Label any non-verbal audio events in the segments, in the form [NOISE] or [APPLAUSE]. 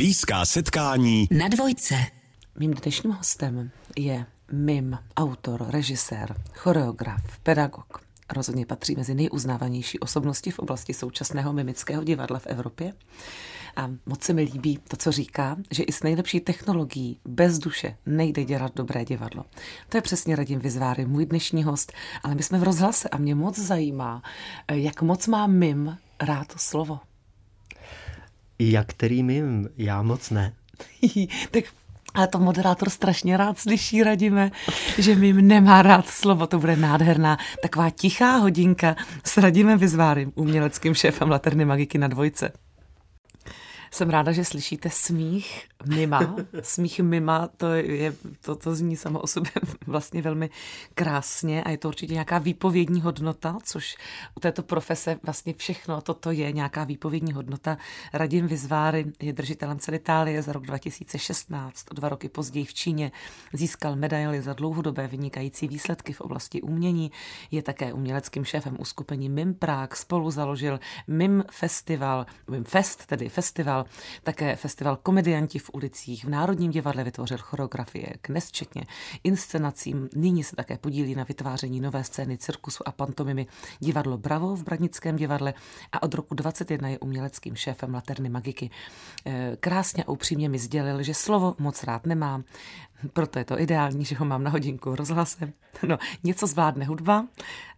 Blízká setkání na dvojce. Mým dnešním hostem je mim, autor, režisér, choreograf, pedagog. Rozhodně patří mezi nejuznávanější osobnosti v oblasti současného mimického divadla v Evropě. A moc se mi líbí to, co říká, že i s nejlepší technologií, bez duše, nejde dělat dobré divadlo. To je přesně Radim Vizváry, můj dnešní host, ale my jsme v rozhlase a mě moc zajímá, jak moc má mim rád to slovo. Jak který mim? Já moc ne. [LAUGHS] tak ale to moderátor strašně rád slyší, radíme, že mým nemá rád slovo. To bude nádherná taková tichá hodinka s Radimem Vyzvárym, uměleckým šéfem Laterny Magiky na dvojce. Jsem ráda, že slyšíte smích mima. [LAUGHS] Smích mima, to, je, to, to zní samo o sobě [LAUGHS] vlastně velmi krásně a je to určitě nějaká výpovědní hodnota, což u této profese vlastně všechno toto je nějaká výpovědní hodnota. Radim Vizváry je držitelem ceny Itálie za rok 2016. O dva roky později v Číně získal medaily za dlouhodobé vynikající výsledky v oblasti umění. Je také uměleckým šéfem uskupení MIM Prague. Spolu založil MIM Festival, MIM Fest, tedy festival také festival Komedianti v ulicích, v Národním divadle vytvořil choreografie k nesčetně inscenacím. Nyní se také podílí na vytváření nové scény cirkusu a pantomimy divadlo Bravo v Bradnickém divadle a od roku 21 je uměleckým šéfem Laterny Magiky. Eh, krásně a upřímně mi sdělil, že slovo moc rád nemám, proto je to ideální, že ho mám na hodinku rozhlasem. No, něco zvládne hudba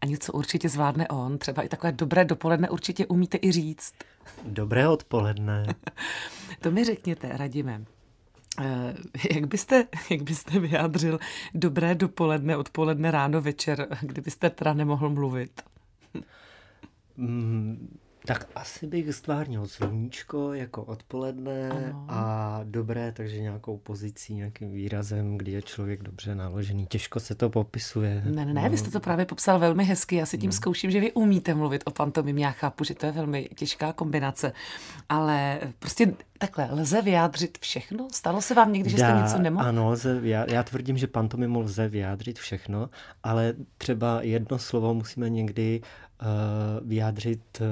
a něco určitě zvládne on. Třeba i takové dobré dopoledne určitě umíte i říct. Dobré odpoledne. [LAUGHS] to mi řekněte, Radime. Eh, jak byste, jak byste vyjádřil dobré dopoledne, odpoledne, ráno, večer, kdybyste teda nemohl mluvit? Tak asi bych stvárnil sluníčko jako odpoledne ano. a dobré, takže nějakou pozicí, nějakým výrazem, kdy je člověk dobře naložený. Těžko se to popisuje. Ne, ne, ne, no. vy jste to právě popsal velmi hezky. Já si tím no. zkouším, že vy umíte mluvit o pantomim. Já chápu, že to je velmi těžká kombinace, ale prostě takhle, lze vyjádřit všechno? Stalo se vám někdy, že jste něco nemohl? Ano, lze, já, já tvrdím, že pantomimu lze vyjádřit všechno, ale třeba jedno slovo musíme někdy uh, vyjádřit uh,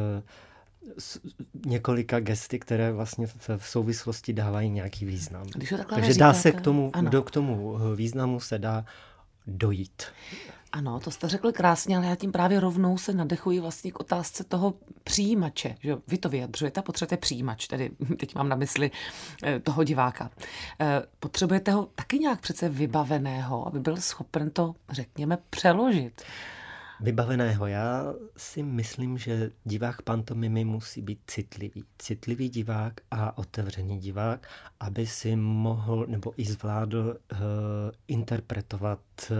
s několika gesty, které vlastně v, souvislosti dávají nějaký význam. Když Takže dá se k tomu, do, k tomu významu se dá dojít. Ano, to jste řekl krásně, ale já tím právě rovnou se nadechuji vlastně k otázce toho přijímače. Že vy to vyjadřujete, potřebujete přijímač, tedy [LAUGHS] teď mám na mysli eh, toho diváka. Eh, potřebujete ho taky nějak přece vybaveného, aby byl schopen to, řekněme, přeložit. Vybaveného. Já si myslím, že divák pantomimy musí být citlivý. Citlivý divák a otevřený divák, aby si mohl nebo i zvládl uh, interpretovat uh,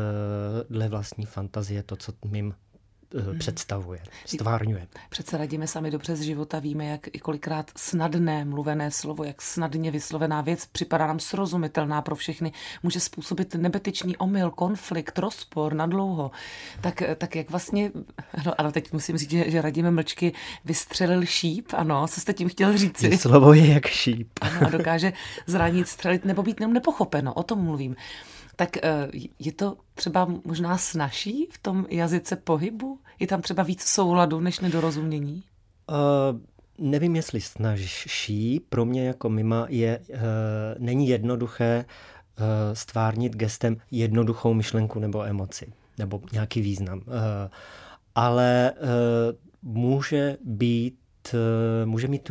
dle vlastní fantazie to, co mým. Představuje, stvárňuje. Přece radíme sami dobře z života, víme, jak i kolikrát snadné mluvené slovo, jak snadně vyslovená věc připadá nám srozumitelná pro všechny, může způsobit nebetečný omyl, konflikt, rozpor na dlouho. Tak, tak jak vlastně, no, ano, teď musím říct, že, že radíme mlčky vystřelil šíp, ano, co jste tím chtěl říct? Slovo je jak šíp. Ano, a dokáže zranit, střelit nebo být nepochopeno, o tom mluvím tak eh, je to třeba možná snažší v tom jazyce pohybu? Je tam třeba víc souladu než nedorozumění? Uh, nevím, jestli snažší. Pro mě jako mima je, uh, není jednoduché uh, stvárnit gestem jednoduchou myšlenku nebo emoci, nebo nějaký význam. Uh, ale uh, může být může mít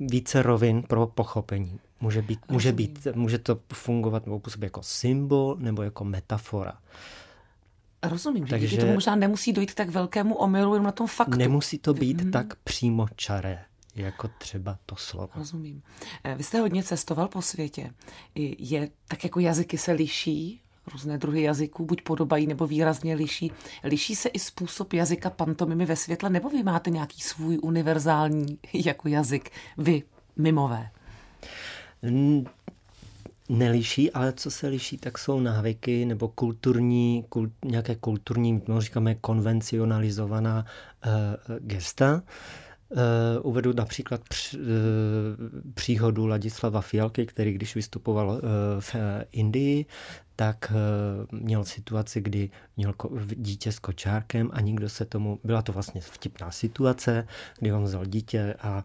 více rovin pro pochopení. Může, být, může, být, může to fungovat nebo působit jako symbol nebo jako metafora. Rozumím, Takže, že to možná nemusí dojít tak velkému omylu jenom na tom faktu. Nemusí to být mm-hmm. tak přímo čaré jako třeba to slovo. Rozumím. Eh, vy jste hodně cestoval po světě. Je tak jako jazyky se liší, různé druhy jazyků buď podobají nebo výrazně liší. Liší se i způsob jazyka pantomimy ve světle, nebo vy máte nějaký svůj univerzální jako jazyk, vy mimové? Neliší, ale co se liší, tak jsou návyky nebo kulturní, kult, nějaké kulturní, no říkáme konvencionalizovaná uh, gesta. Uh, uvedu například při, uh, příhodu Ladislava Fialky, který když vystupoval uh, v uh, Indii, tak uh, měl situaci, kdy měl ko- dítě s kočárkem a nikdo se tomu, byla to vlastně vtipná situace, kdy on vzal dítě a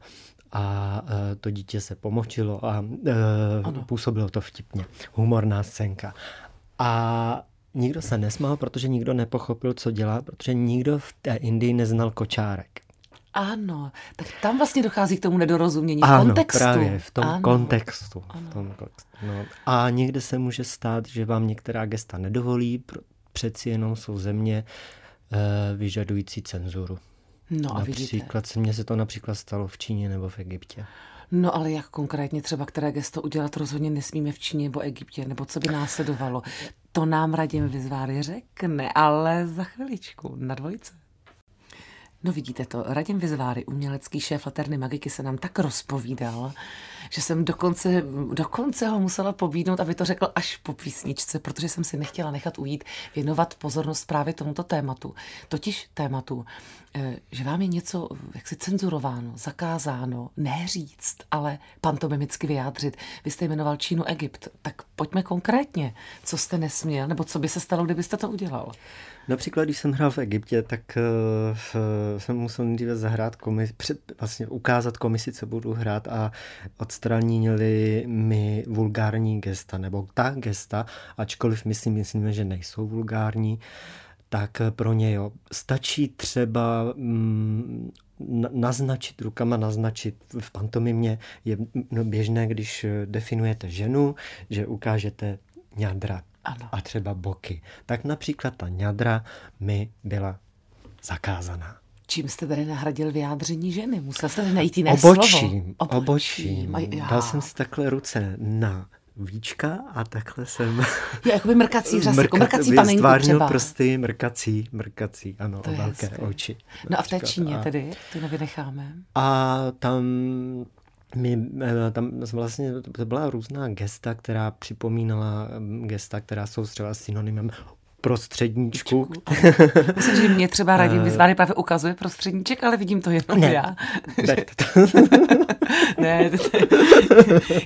a to dítě se pomočilo a ano. působilo to vtipně. Humorná scénka. A nikdo se nesmál, protože nikdo nepochopil, co dělá, protože nikdo v té Indii neznal kočárek. Ano, tak tam vlastně dochází k tomu nedorozumění ano, kontextu. právě v tom ano. kontextu. V tom kontextu no. A někde se může stát, že vám některá gesta nedovolí, přeci jenom jsou země e, vyžadující cenzuru. No a Například se mně se to například stalo v Číně nebo v Egyptě. No ale jak konkrétně třeba které gesto udělat rozhodně nesmíme v Číně nebo Egyptě, nebo co by následovalo? To nám Radim Vyzváry řekne, ale za chviličku na dvojice. No vidíte to, Radim Vizváry, umělecký šéf Laterny Magiky, se nám tak rozpovídal, že jsem dokonce, dokonce ho musela pobídnout, aby to řekl až po písničce, protože jsem si nechtěla nechat ujít věnovat pozornost právě tomuto tématu. Totiž tématu, eh, že vám je něco jaksi cenzurováno, zakázáno, neříct, ale pantomimicky vyjádřit. Vy jste jmenoval Čínu Egypt, tak pojďme konkrétně, co jste nesměl, nebo co by se stalo, kdybyste to udělal? Například, když jsem hrál v Egyptě, tak uh, jsem musel nejdříve zahrát komisi, před, vlastně ukázat komisi, co budu hrát a odstranili mi vulgární gesta, nebo ta gesta, ačkoliv my si myslíme, že nejsou vulgární, tak pro ně jo. Stačí třeba mm, naznačit, rukama naznačit. V pantomimě je no, běžné, když definujete ženu, že ukážete ňadra ano. a třeba boky. Tak například ta ňadra mi byla zakázaná. Čím jste tady nahradil vyjádření ženy? Musel jste najít jiné obočím, slovo? Obočím, obočím. Dal jsem si takhle ruce na víčka a takhle jsem... [LAUGHS] Je, jakoby mrkací řas, jako mrkací panenku třeba. prsty, mrkací, mrkací, ano, to velké oči. No a v té Číně a, tedy, to nevynecháme. A tam my eh, tam vlastně to byla různá gesta, která připomínala mm, gesta, která jsou třeba synonymem prostředníčku. Myslím, že mě třeba [LAUGHS] Radim Vyzvány právě ukazuje prostředníček, ale vidím to jenom ne. já. [LAUGHS] ne,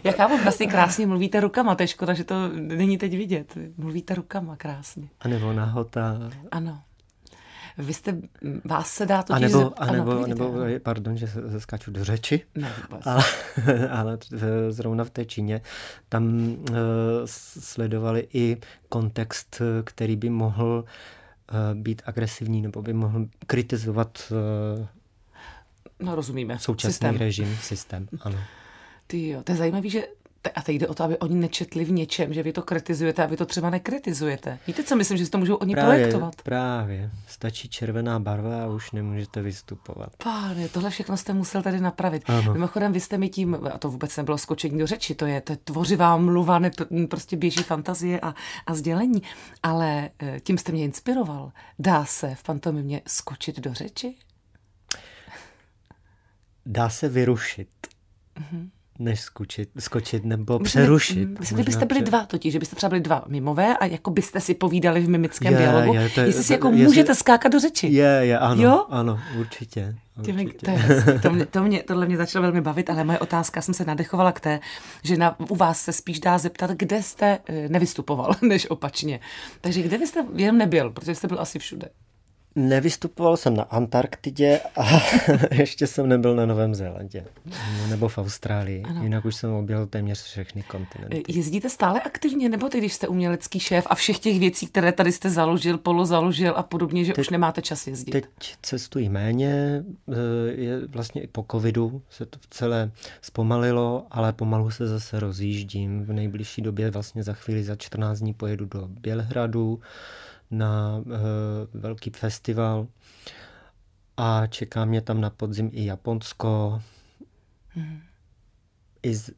já chápu, vlastně krásně mluvíte rukama, to je škoda, že to není teď vidět. Mluvíte rukama krásně. A nebo nahota. Ano. Vy jste, vás se dá totiž... A nebo, a nebo, ano, nebo pardon, že se skáču do řeči, ne, ale, [LAUGHS] ale zrovna v té Číně tam uh, sledovali i kontext, který by mohl uh, být agresivní nebo by mohl kritizovat uh, no, rozumíme. současný systém. režim, systém. Ano. Ty jo, to je zajímavé, že a teď jde o to, aby oni nečetli v něčem, že vy to kritizujete a vy to třeba nekritizujete. Víte, co myslím, že si to můžou oni právě, projektovat? Právě. Stačí červená barva a už nemůžete vystupovat. Páne, tohle všechno jste musel tady napravit. Ano. Mimochodem, vy jste mi tím, a to vůbec nebylo skočení do řeči, to je, to je tvořivá mluva, ne, prostě běží fantazie a, a sdělení, ale eh, tím jste mě inspiroval. Dá se v pantomimě skočit do řeči? Dá se vyrušit. Mm-hmm než skočit, skočit nebo přerušit. Myslím, že byste byli pře... dva totiž, že byste třeba byli dva mimové a jako byste si povídali v mimickém je, dialogu. Je, to je, jestli si jako je, můžete skákat do řeči. Je, je, ano, jo? ano, určitě. určitě. To, je, to, mě, to mě, tohle mě začalo velmi bavit, ale moje otázka, jsem se nadechovala k té, že na, u vás se spíš dá zeptat, kde jste eh, nevystupoval, [LAUGHS] než opačně. Takže kde byste jenom nebyl, protože jste byl asi všude. Nevystupoval jsem na Antarktidě a [LAUGHS] ještě jsem nebyl na Novém Zélandě nebo v Austrálii. Ano. Jinak už jsem objel téměř všechny kontinenty. Jezdíte stále aktivně, nebo ty, když jste umělecký šéf a všech těch věcí, které tady jste založil, polozaložil a podobně, že teď, už nemáte čas jezdit? Teď cestují méně, eh, je vlastně i po covidu se to celé zpomalilo, ale pomalu se zase rozjíždím. V nejbližší době vlastně za chvíli, za 14 dní pojedu do Bělehradu, na uh, velký festival a čeká mě tam na podzim i Japonsko. Mm. Iz,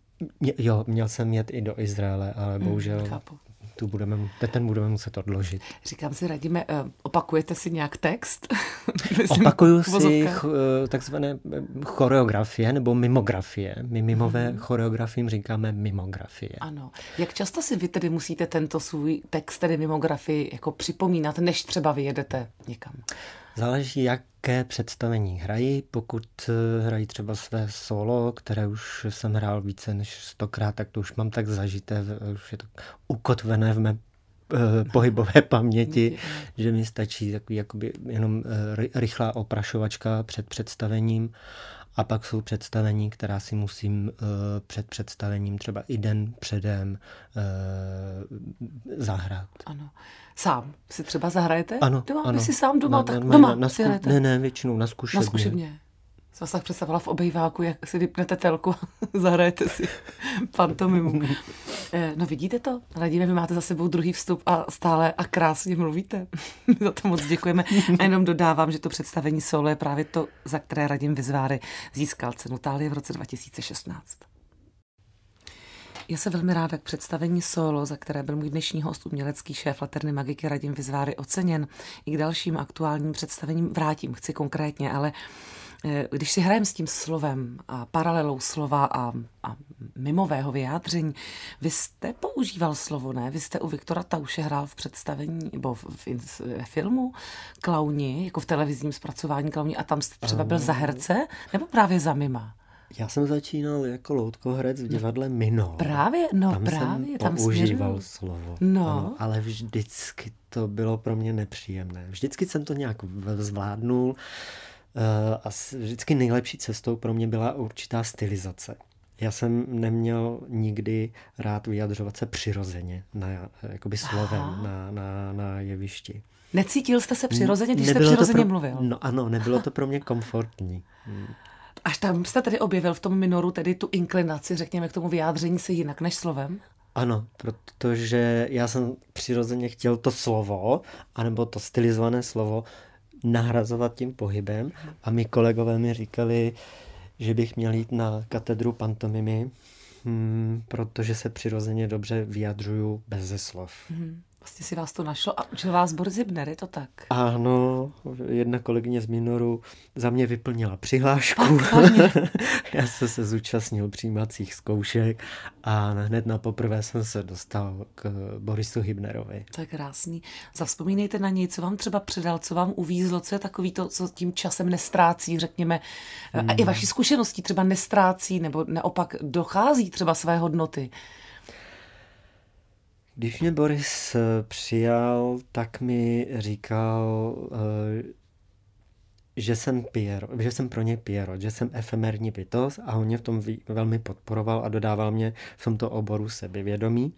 jo, měl jsem jet i do Izraele, ale mm, bohužel chápu tu budeme, ten budeme muset odložit. Říkám si, radíme, eh, opakujete si nějak text? [LAUGHS] Opakuju si ch, eh, takzvané eh, choreografie nebo mimografie. My mimové hmm. choreografiím říkáme mimografie. Ano. Jak často si vy tedy musíte tento svůj text, tedy mimografii, jako připomínat, než třeba vyjedete někam? Záleží, jaké představení hrají. Pokud hrají třeba své solo, které už jsem hrál více než stokrát, tak to už mám tak zažité, už je to ukotvené v mé eh, pohybové [LAUGHS] paměti, že mi stačí takový jakoby jenom eh, rychlá oprašovačka před představením A pak jsou představení, která si musím uh, před představením, třeba i den předem, uh, zahrát. Ano. Sám si třeba zahrajete? Ano, doma, ano. Vy si sám doma, na, tak na, doma na, na si hrajete? Ne, ne, většinou na zkušebně. Na zkušebně. Jsem tak představila v obejváku, jak si vypnete telku a [LAUGHS] zahrajete si pantomimu. Eh, No vidíte to? Radíme, vy máte za sebou druhý vstup a stále a krásně mluvíte. [LAUGHS] za to moc děkujeme. A jenom dodávám, že to představení solo je právě to, za které Radim Vizváry získal cenu Tálie v roce 2016. Já se velmi ráda k představení solo, za které byl můj dnešní host, umělecký šéf Laterny Magiky Radim Vizváry oceněn, i k dalším aktuálním představením vrátím, chci konkrétně, ale když si hrajeme s tím slovem a paralelou slova a, a mimového vyjádření, vy jste používal slovo, ne? Vy jste u Viktora Tauše hrál v představení, nebo v, v, v, ve filmu Klauni, jako v televizním zpracování Klauni a tam jste třeba byl za herce, nebo právě za mima? Já jsem začínal jako loutkoherec v divadle Mino. Právě, no tam právě, jsem tam používal směřuju. slovo. No. Ano, ale vždycky to bylo pro mě nepříjemné. Vždycky jsem to nějak zvládnul eh, a s- vždycky nejlepší cestou pro mě byla určitá stylizace. Já jsem neměl nikdy rád vyjadřovat se přirozeně, na, jakoby slovem na, na, na jevišti. Necítil jste se přirozeně, když jste Nebylo to přirozeně pro, mluvil? No ano, nebylo to pro mě komfortní. Až tam jste tedy objevil v tom minoru tedy tu inklinaci, řekněme, k tomu vyjádření se jinak než slovem? Ano, protože já jsem přirozeně chtěl to slovo, anebo to stylizované slovo, nahrazovat tím pohybem a my kolegové mi říkali, že bych měl jít na katedru pantomimy, hmm, protože se přirozeně dobře vyjadřuju bez slov. Hm. Vlastně si vás to našlo a učil vás Boris Zibner, je to tak? Ano, jedna kolegyně z Minoru za mě vyplnila přihlášku. [LAUGHS] Já jsem se zúčastnil přijímacích zkoušek a hned na poprvé jsem se dostal k Borisu Hybnerovi. To je krásný. Zavzpomínejte na něj, co vám třeba předal, co vám uvízlo, co je takový to, co tím časem nestrácí, řekněme, a i vaší zkušeností třeba nestrácí, nebo naopak dochází třeba své hodnoty. Když mě Boris eh, přijal, tak mi říkal, eh, že jsem Piero, že jsem pro ně Piero, že jsem efemerní bytost a on mě v tom velmi podporoval a dodával mě v tomto oboru sebevědomí.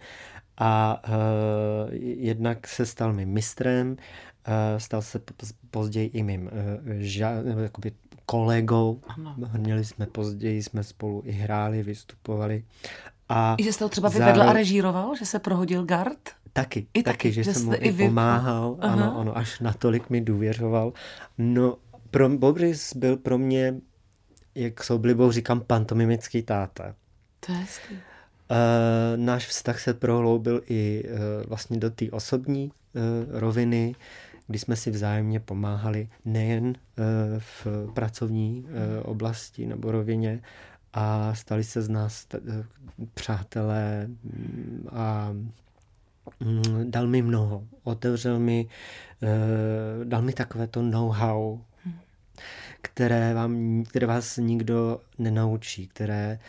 A uh, jednak se stal mým mistrem, uh, stal se později i mým uh, ža- nebo jakoby kolegou. Ano. Měli jsme později, jsme spolu i hráli, vystupovali. A I že jste ho třeba vyvedl a zároveň- režíroval, že se prohodil gard? Taky, I taky, taky, že, že jsem mu i i vy- pomáhal, Aha. ano, ano, až natolik mi důvěřoval. No, pro, Bobris byl pro mě, jak s oblibou říkám, pantomimický táta. To je hezký. Uh, náš vztah se prohloubil i uh, vlastně do té osobní uh, roviny, kdy jsme si vzájemně pomáhali nejen uh, v pracovní uh, oblasti nebo rovině, a stali se z nás eh, přátelé mm, a mm, dal mi mnoho. Otevřel mi, uh, dal mi takové to know-how, které, vám, které vás nikdo nenaučí, které,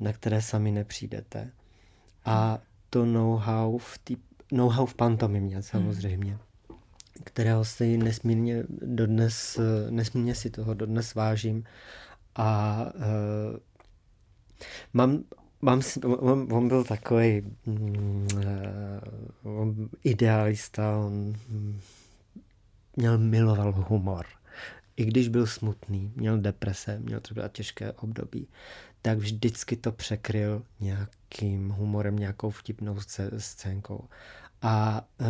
na které sami nepřijdete. A to know-how v, tý, know-how v pantomimě samozřejmě, kterého si nesmírně dodnes, eh, nesmírně si toho dodnes vážím. A mám, mám on, on byl takový mm, uh, on idealista, on měl, miloval humor. I když byl smutný, měl deprese, měl třeba těžké období, tak vždycky to překryl nějakým humorem, nějakou vtipnou scé- scénkou. A uh,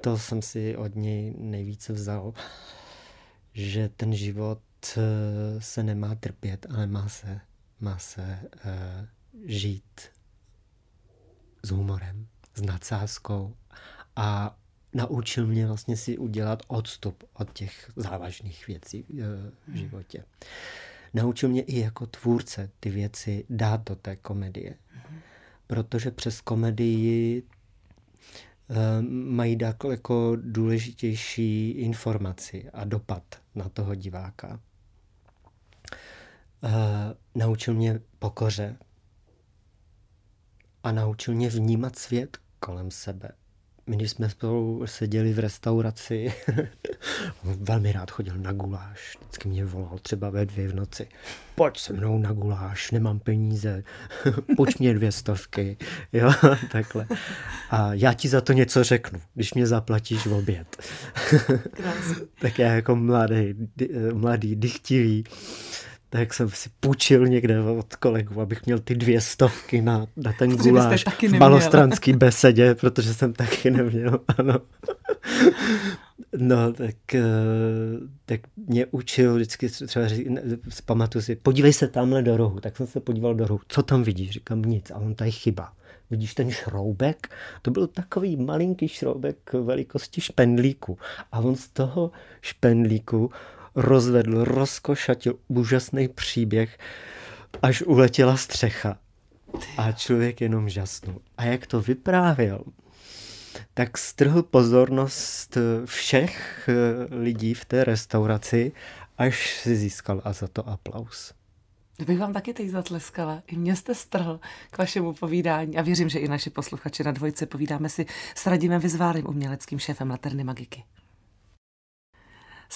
to jsem si od něj nejvíce vzal, že ten život uh, se nemá trpět, ale má se, má se uh, žít s humorem, s nadsázkou a naučil mě vlastně si udělat odstup od těch závažných věcí uh, v životě. Naučil mě i jako tvůrce ty věci dát do té komedie. Protože přes komedii eh, mají daleko důležitější informaci a dopad na toho diváka. Uh, naučil mě pokoře a naučil mě vnímat svět kolem sebe my když jsme spolu seděli v restauraci, [LAUGHS] velmi rád chodil na guláš, vždycky mě volal třeba ve dvě v noci. Pojď se mnou na guláš, nemám peníze, [LAUGHS] pojď mě dvě stovky, [LAUGHS] jo, takhle. A já ti za to něco řeknu, když mě zaplatíš v oběd. tak já jako mladý, mladý, dychtivý, tak jsem si půjčil někde od kolegů, abych měl ty dvě stovky na, na ten guláš v malostranský besedě, protože jsem taky neměl, ano. No, tak, eh, tak mě učil vždycky, třeba pamatuju si, podívej se tamhle do rohu, tak jsem se podíval do rohu, co tam vidíš, říkám nic, a on tady chyba. Vidíš ten šroubek? To byl takový malinký šroubek velikosti špendlíku. A on z toho špendlíku rozvedl, rozkošatil úžasný příběh, až uletěla střecha. A člověk jenom žasnul. A jak to vyprávěl, tak strhl pozornost všech eh, lidí v té restauraci, až si získal a za to aplaus. Bych vám taky teď zatleskala. I mě jste strhl k vašemu povídání a věřím, že i naši posluchači na dvojce povídáme si s Radimem Vyzvárem, uměleckým šéfem Laterny Magiky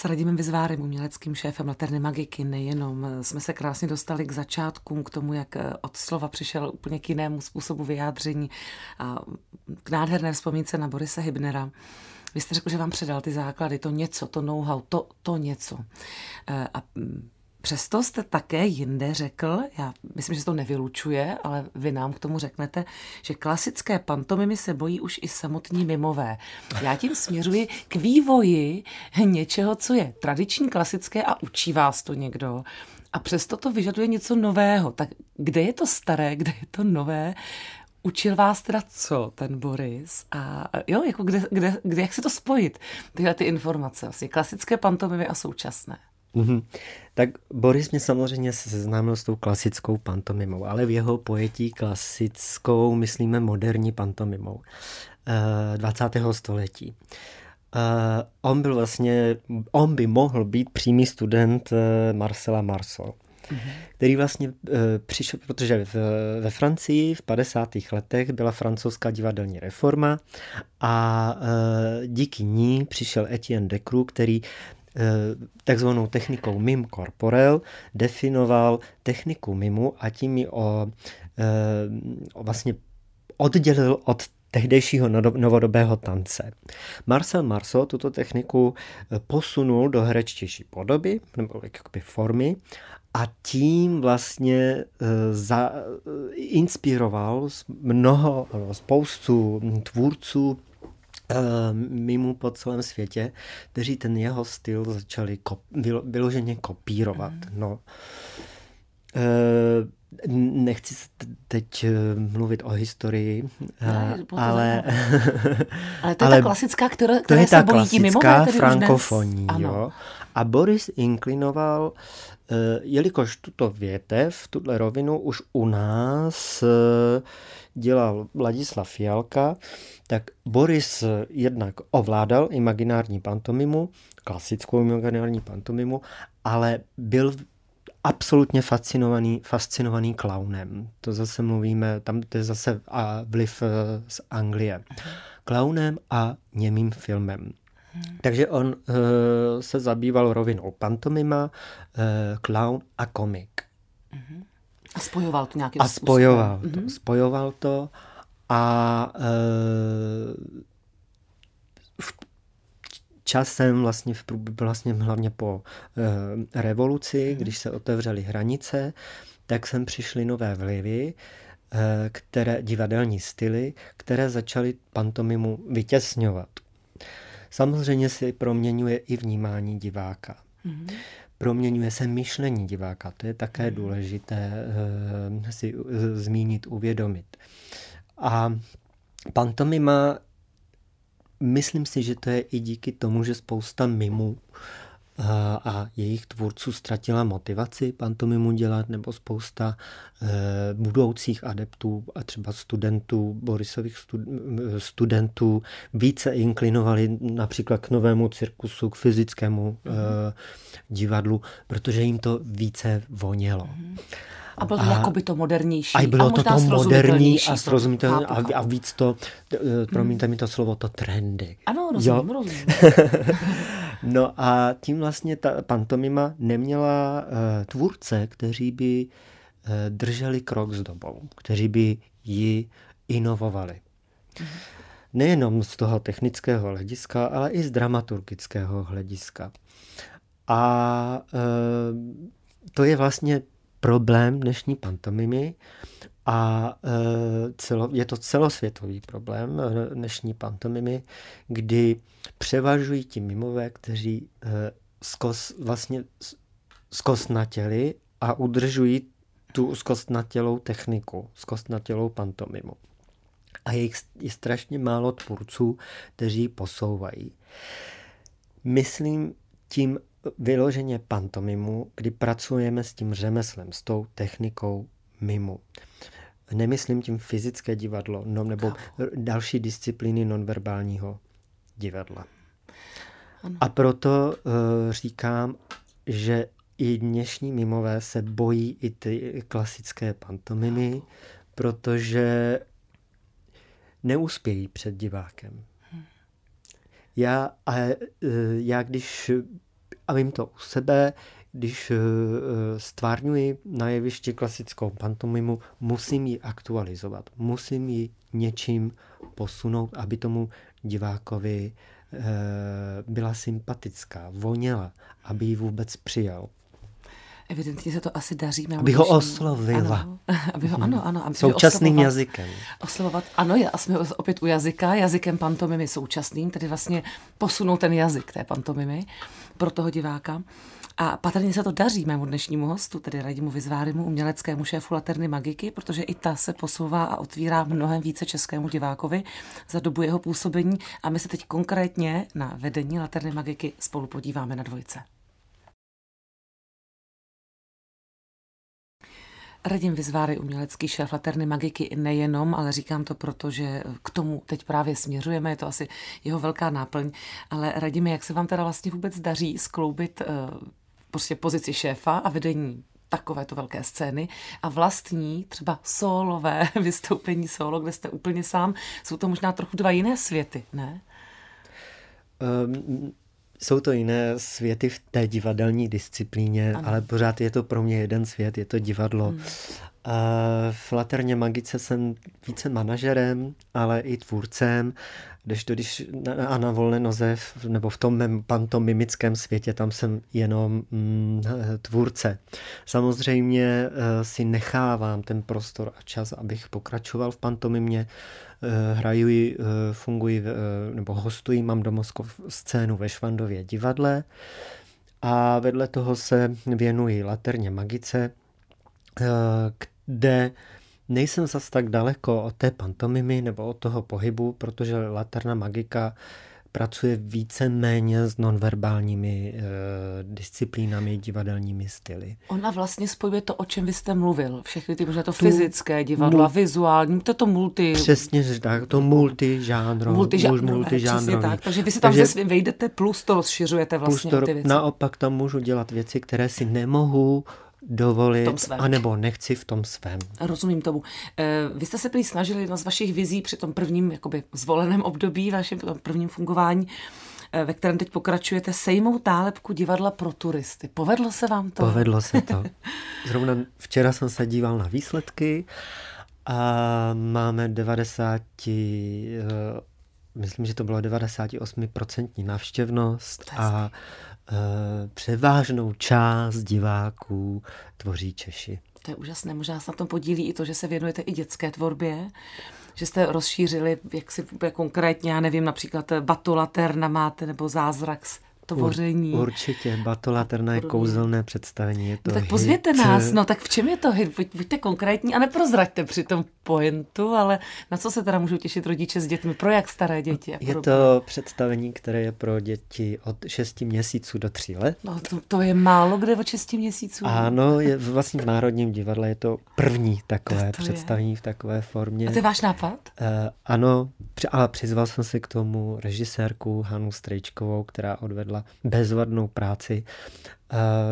s Radimem Vyzvárem, uměleckým šéfem Laterny Magiky, nejenom jsme se krásně dostali k začátkům, k tomu, jak od slova přišel úplně k jinému způsobu vyjádření a k nádherné vzpomínce na Borise Hybnera. Vy jste řekl, že vám předal ty základy, to něco, to know-how, to, to něco. A Přesto jste také jinde řekl, já myslím, že se to nevylučuje, ale vy nám k tomu řeknete, že klasické pantomimy se bojí už i samotní mimové. Já tím směřuji k vývoji něčeho, co je tradiční, klasické a učí vás to někdo. A přesto to vyžaduje něco nového. Tak kde je to staré, kde je to nové? Učil vás teda co ten Boris? A jo, jako kde, kde, kde jak se to spojit, tyhle ty informace, vlastně klasické pantomimy a současné? Mm-hmm. Tak Boris mě samozřejmě seznámil s tou klasickou pantomimou, ale v jeho pojetí klasickou myslíme moderní pantomimou 20. Eh, století. Uh, on byl vlastně, on by mohl být přímý student uh, Marcela Marceau, mm-hmm. který vlastně uh, přišel, protože v, ve Francii v 50. letech byla francouzská divadelní reforma a uh, díky ní přišel Etienne Decroux, který Eh, takzvanou technikou mim corporel definoval techniku mimu a tím ji o, eh, o vlastně oddělil od tehdejšího novodobého tance. Marcel Marceau tuto techniku eh, posunul do herečtější podoby, nebo jakoby formy, a tím vlastně za, inspiroval mnoho, spoustu tvůrců Eh, mimo po celém světě, kteří ten jeho styl začali kop, vyloženě kopírovat. Mm. No. E, nechci teď eh, mluvit o historii, ne, ale... [LAUGHS] ale to je ale ta klasická, která, která to je se ta bojí klasická mimové, frankofoní, jo. A Boris inklinoval, jelikož tuto větev, tuto rovinu už u nás dělal Vladislav Fialka, tak Boris jednak ovládal imaginární pantomimu, klasickou imaginární pantomimu, ale byl absolutně fascinovaný, fascinovaný klaunem. To zase mluvíme, tam to je zase vliv eh, z Anglie. Klaunem a němým filmem. Takže on uh, se zabýval rovinou pantomima, uh, clown a komik. A spojoval to nějakým A spojoval způsobem. to. Mm-hmm. Spojoval to a e, v časem vlastně, v průběhu, vlastně hlavně po e, revoluci, mm-hmm. když se otevřely hranice, tak sem přišly nové vlivy, které, divadelní styly, které začaly pantomimu vytěsňovat. Samozřejmě si proměňuje i vnímání diváka. Mm-hmm proměňuje se myšlení diváka. To je také hmm. důležité uh, si uh, zmínit, uvědomit. A pantomima, myslím si, že to je i díky tomu, že spousta mimů a jejich tvůrců ztratila motivaci pantomimu dělat, nebo spousta e, budoucích adeptů a třeba studentů, Borisových studentů více inklinovali například k novému cirkusu, k fyzickému e, divadlu, protože jim to více vonělo. Mm. A bylo to a, jako by to modernější. A bylo a to to moderní a srozumitelné a, a víc to, promiňte mi to slovo, to trendy. Ano, rozumím, jo? rozumím. [LAUGHS] no a tím vlastně ta pantomima neměla uh, tvůrce, kteří by uh, drželi krok s dobou, kteří by ji inovovali. Nejenom z toho technického hlediska, ale i z dramaturgického hlediska. A uh, to je vlastně problém dnešní pantomimy a e, celo, je to celosvětový problém e, dnešní pantomimy, kdy převažují ti mimové, kteří e, skos, vlastně zkostnatěli a udržují tu zkostnatělou techniku, zkostnatělou pantomimu. A je, je strašně málo tvůrců, kteří posouvají. Myslím tím vyloženě pantomimu, kdy pracujeme s tím řemeslem, s tou technikou mimu. Nemyslím tím fyzické divadlo no, nebo další disciplíny nonverbálního divadla. Ano. A proto uh, říkám, že i dnešní mimové se bojí i ty klasické pantomimy, protože neuspějí před divákem. Hm. Já, a, e, já když a vím to u sebe, když uh, stvárňuji na jevišti klasickou pantomimu, musím ji aktualizovat, musím ji něčím posunout, aby tomu divákovi uh, byla sympatická, voněla, aby ji vůbec přijal. Evidentně se to asi daří. Aby ho oslovila. Ano, aby ho, ano, ano. Aby Současným oslovat, jazykem. Oslovovat, ano, a jsme opět u jazyka, jazykem pantomimy současným, tedy vlastně posunout ten jazyk té pantomimy pro toho diváka. A patrně se to daří mému dnešnímu hostu, tedy Radimu Vyzvárimu, uměleckému šéfu Laterny Magiky, protože i ta se posouvá a otvírá mnohem více českému divákovi za dobu jeho působení. A my se teď konkrétně na vedení Laterny Magiky spolu podíváme na dvojce. Radim Vyzváry, umělecký šéf Laterny Magiky, nejenom, ale říkám to proto, že k tomu teď právě směřujeme, je to asi jeho velká náplň, ale Radimi, jak se vám teda vlastně vůbec daří skloubit uh, prostě pozici šéfa a vedení takovéto velké scény a vlastní třeba solové [LAUGHS] vystoupení solo, kde jste úplně sám, jsou to možná trochu dva jiné světy, ne? Um, jsou to jiné světy v té divadelní disciplíně, ano. ale pořád je to pro mě jeden svět, je to divadlo. Hmm. v Laterně Magice jsem více manažerem, ale i tvůrcem, když to když na, a na volné noze, nebo v tom mém pantomimickém světě, tam jsem jenom mm, tvůrce. Samozřejmě uh, si nechávám ten prostor a čas, abych pokračoval v pantomimě, Eh, hrají, eh, fungují eh, nebo hostují, mám domoskov scénu ve Švandově divadle a vedle toho se věnuji laterně magice, kde nejsem zas tak daleko od té pantomimy nebo od toho pohybu, protože laterna magika pracuje více méně s nonverbálními e, disciplínami, divadelními styly. Ona vlastně spojuje to, o čem vy jste mluvil. Všechny ty možná to tu, fyzické divadlo, mu, vizuální, to je to multi... Přesně tak, to multižánro. Multižánro, multižánro tak. Takže vy si tam Takže, vejdete plus to rozšiřujete vlastně plus to, ty věci. Naopak tam můžu dělat věci, které si nemohu dovolit, anebo nechci v tom svém. Rozumím tomu. Eh, vy jste se prý snažili jedna z vašich vizí při tom prvním jakoby zvoleném období, vašem prvním fungování, eh, ve kterém teď pokračujete, sejmout nálepku divadla pro turisty. Povedlo se vám to? Povedlo se to. [LAUGHS] Zrovna včera jsem se díval na výsledky a máme 90, eh, myslím, že to bylo 98% návštěvnost a převážnou část diváků tvoří Češi. To je úžasné. Možná se na tom podílí i to, že se věnujete i dětské tvorbě, že jste rozšířili, jak si konkrétně, já nevím, například Batulaterna máte, nebo Zázrak tvoření. Ur, určitě, Batolaterna je kouzelné představení. Je to no tak pozvěte hit. nás, no tak v čem je to hit? Buďte konkrétní a neprozraďte při tom pointu, ale na co se teda můžou těšit rodiče s dětmi? Pro jak staré děti? Je to představení, které je pro děti od 6 měsíců do 3 let. No to, to je málo kde od 6 měsíců. Ano, je, vlastně v Národním divadle je to první takové to představení je. v takové formě. A to je váš nápad? Uh, ano, ale přizval jsem si k tomu režisérku Hanu Strejčkovou, která odvedla bezvadnou práci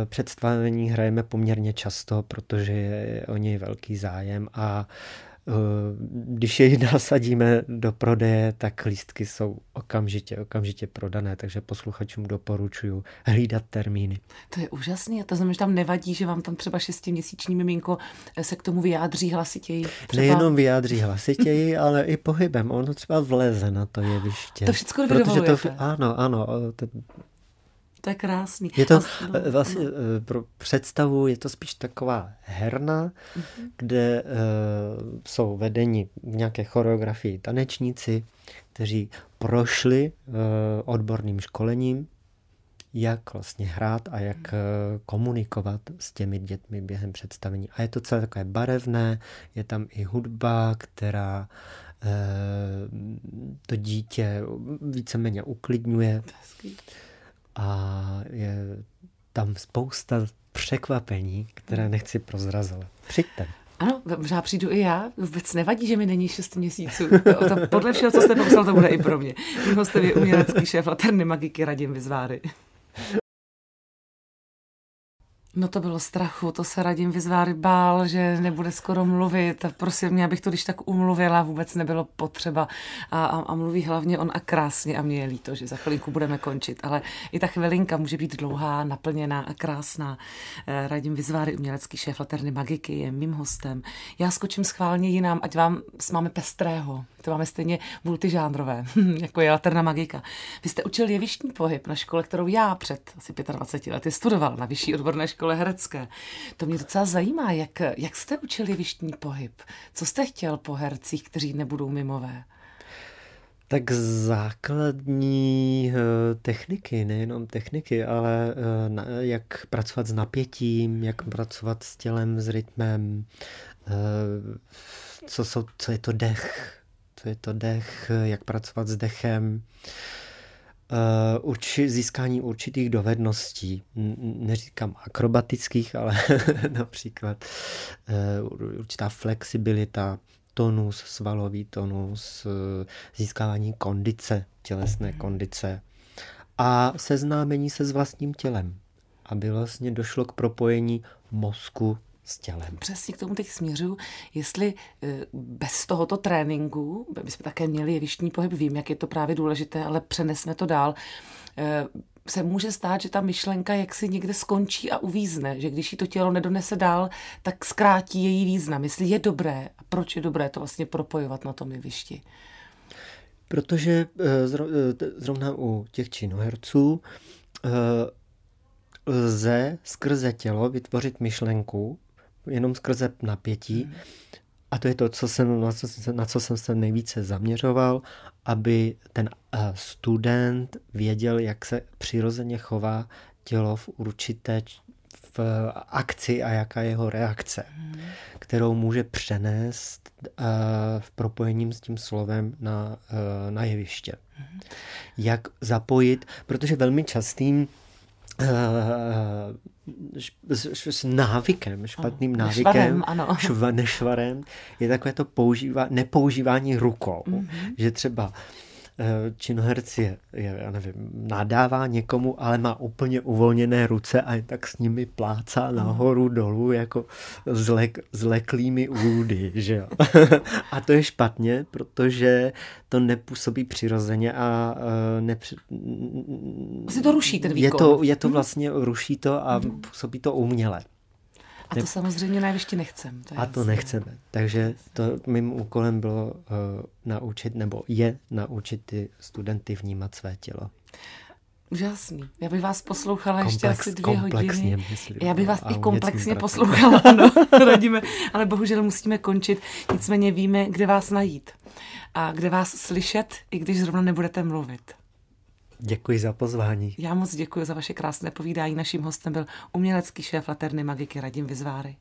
Představení hrajeme poměrně často, protože je o něj velký zájem a Eh, když je [LAUGHS] nasadíme do prodeje, tak lístky jsou okamžitě, okamžitě prodané, takže posluchačům doporučuju hlídat termíny. To je úžasné a to znamená, že tam nevadí, že vám tam třeba šestiměsíční miminko eh, se k tomu vyjádří hlasitěji. Třeba... Nejenom vyjádří hlasitěji, [LAUGHS] ale i pohybem. Ono třeba vleze na to jeviště. To všechno Protože to, Ano, ano. To, to je krásný. Je to a, vlastně eh, pro představu, je to spíš taková herna, uh-huh. kde uh, jsou vedeni v nějaké choreografii tanečníci, kteří prošli uh, odborným školením, jak vlastně hrát a jak uh, komunikovat s těmi dětmi během představení. A je to celé takové barevné, je tam i hudba, která to dítě víceméně uklidňuje. Hezký a je tam spousta překvapení, které nechci prozrazovat. Přijďte. Ano, možná přijdu i já. Vůbec nevadí, že mi není 6 měsíců. To, to, podle všeho, co jste popsal, to bude i pro mě. Mým hostem je umělecký šéf Laterny Magiky Radim Vyzváry. No to bylo strachu, to se Radim Vyzváry bál, že nebude skoro mluvit. Prosím mě, abych to když tak umluvila, vůbec nebylo potřeba. A, a, a mluví hlavně on a krásně a mě je líto, že za chvilinku budeme končit. Ale i ta chvilinka může být dlouhá, naplněná a krásná. Eh, Radim Vyzváry, umělecký šéf Laterny Magiky, je mým hostem. Já skočím schválně jinam, ať vám máme pestrého. To máme stejně multižánrové, [LAUGHS] jako je Laterna Magika. Vy jste učil jevištní pohyb na škole, kterou já před asi 25 lety studoval na vyšší odborné škole škole herecké. To mě docela zajímá, jak, jak jste učili jevištní pohyb? Co jste chtěl po hercích, kteří nebudou mimové? Tak základní eh, techniky, nejenom techniky, ale eh, jak pracovat s napětím, jak pracovat s tělem, s rytmem, eh, co, jsou, co je to dech, co je to dech, jak pracovat s dechem, urči, získání určitých dovedností, neříkám akrobatických, ale [LAUGHS] například uh, určitá flexibilita, tonus, svalový tonus, uh, získávání kondice, tělesné kondice a seznámení se s vlastním tělem, aby vlastně došlo k propojení mozku s tělem. Přesně k tomu teď směřuju. Jestli eh, bez tohoto tréninku, bychom také měli jevištní pohyb, vím, jak je to právě důležité, ale přenesme to dál, eh, se může stát, že ta myšlenka jaksi někde skončí a uvízne, že když jí to tělo nedonese dál, tak zkrátí její význam. Jestli je dobré a proč je dobré to vlastně propojovat na tom jevišti. Protože eh, zrovna u těch činoherců lze skrze tělo vytvořit myšlenku, jenom skrze napětí. Hmm. A to je to, co jsem, na, co, na co jsem se nejvíce zaměřoval, aby ten uh, student věděl, jak se přirozeně chová tělo v určité v akci a jaká je jeho reakce, hmm. kterou může přenést uh, v propojením s tím slovem na, na jeviště. Hmm. Jak zapojit, protože velmi častým s návykem, špatným ano, návykem, nešvarem, ano. Šva, nešvarem, je takové to používá, nepoužívání rukou. Mm-hmm. Že třeba Eh, činoherc je, je, já nevím, nadává někomu, ale má úplně uvolněné ruce a tak s nimi plácá nahoru dolů jako zlek, zleklými údy, že jo. [LAUGHS] a to je špatně, protože to nepůsobí přirozeně a uh, nepři... Asi to ruší ten výkon. Je to, je to mhm. vlastně, ruší to a mhm. působí to uměle. A to samozřejmě nejvyště nechcem. To a to nechceme. Takže to mým úkolem bylo uh, naučit, nebo je naučit ty studenty vnímat své tělo. Úžasný. Já bych vás poslouchala Komplex, ještě asi dvě hodiny. Myslím, Já bych vás i komplexně poslouchala, ano, [LAUGHS] radíme, ale bohužel musíme končit. Nicméně víme, kde vás najít a kde vás slyšet, i když zrovna nebudete mluvit. Děkuji za pozvání. Já moc děkuji za vaše krásné povídání. Naším hostem byl umělecký šéf Laterny Magiky Radim Vyzváry.